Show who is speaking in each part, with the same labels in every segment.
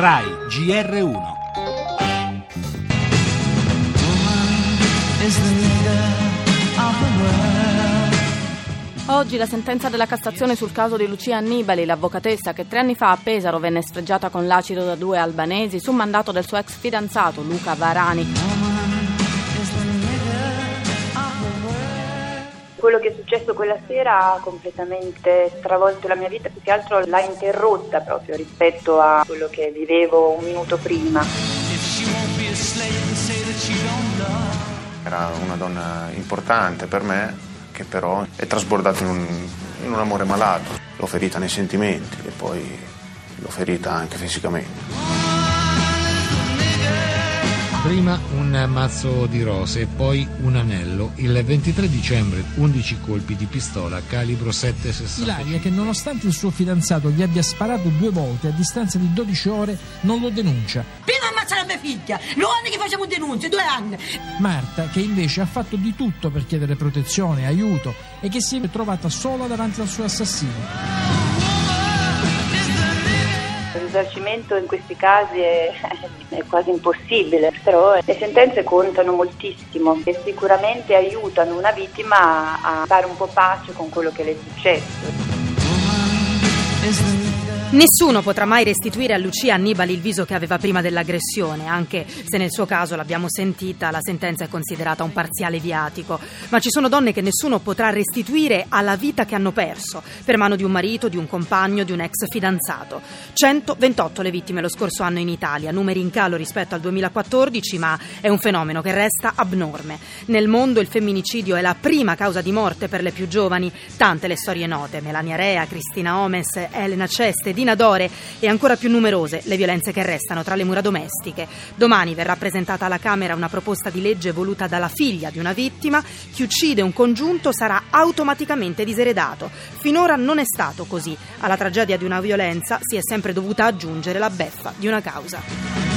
Speaker 1: RAI GR1
Speaker 2: Oggi la sentenza della Cassazione sul caso di Lucia Annibali, l'avvocatessa che tre anni fa a Pesaro venne sfregiata con l'acido da due albanesi su mandato del suo ex fidanzato Luca Varani.
Speaker 3: Quello che è successo quella sera ha completamente stravolto la mia vita, più che altro l'ha interrotta proprio rispetto a quello che vivevo un minuto prima.
Speaker 4: Era una donna importante per me, che però è trasbordata in un, in un amore malato. L'ho ferita nei sentimenti e poi l'ho ferita anche fisicamente.
Speaker 5: Prima un mazzo di rose e poi un anello. Il 23 dicembre 11 colpi di pistola calibro 7,60.
Speaker 6: Ilaria che nonostante il suo fidanzato gli abbia sparato due volte a distanza di 12 ore non lo denuncia.
Speaker 7: Prima ammazzare la mia figlia, due anni che facciamo denunce, due anni.
Speaker 6: Marta che invece ha fatto di tutto per chiedere protezione, aiuto e che si è trovata sola davanti al suo assassino
Speaker 3: risarcimento in questi casi è, è, quasi impossibile, però le sentenze contano moltissimo e sicuramente aiutano una vittima a fare un po' pace con quello che le è successo.
Speaker 2: Nessuno potrà mai restituire a Lucia Annibali il viso che aveva prima dell'aggressione, anche se nel suo caso l'abbiamo sentita, la sentenza è considerata un parziale viatico. Ma ci sono donne che nessuno potrà restituire alla vita che hanno perso, per mano di un marito, di un compagno, di un ex fidanzato. 128 le vittime lo scorso anno in Italia, numeri in calo rispetto al 2014, ma è un fenomeno che resta abnorme. Nel mondo il femminicidio è la prima causa di morte per le più giovani, tante le storie note, Melania Rea, Cristina Omes, Elena Ceste, Dina Dore e ancora più numerose le violenze che restano tra le mura domestiche. Domani verrà presentata alla Camera una proposta di legge voluta dalla figlia di una vittima. Chi uccide un congiunto sarà automaticamente diseredato. Finora non è stato così. Alla tragedia di una violenza si è sempre dovuta aggiungere la beffa di una causa.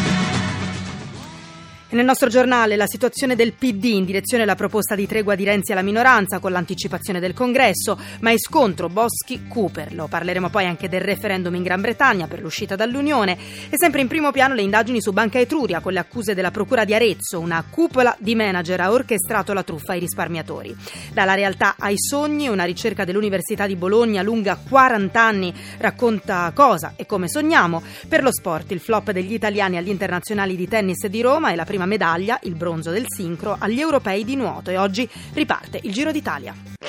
Speaker 2: Nel nostro giornale la situazione del PD in direzione alla proposta di tregua di Renzi alla minoranza con l'anticipazione del congresso, ma è scontro Boschi-Cooper. Lo parleremo poi anche del referendum in Gran Bretagna per l'uscita dall'Unione e sempre in primo piano le indagini su Banca Etruria con le accuse della Procura di Arezzo. Una cupola di manager ha orchestrato la truffa ai risparmiatori. Dalla realtà ai sogni, una ricerca dell'Università di Bologna lunga 40 anni racconta cosa e come sogniamo. Per lo sport, il flop degli italiani agli internazionali di tennis di Roma e la prima prima medaglia, il bronzo del sincro, agli europei di nuoto e oggi riparte il Giro d'Italia.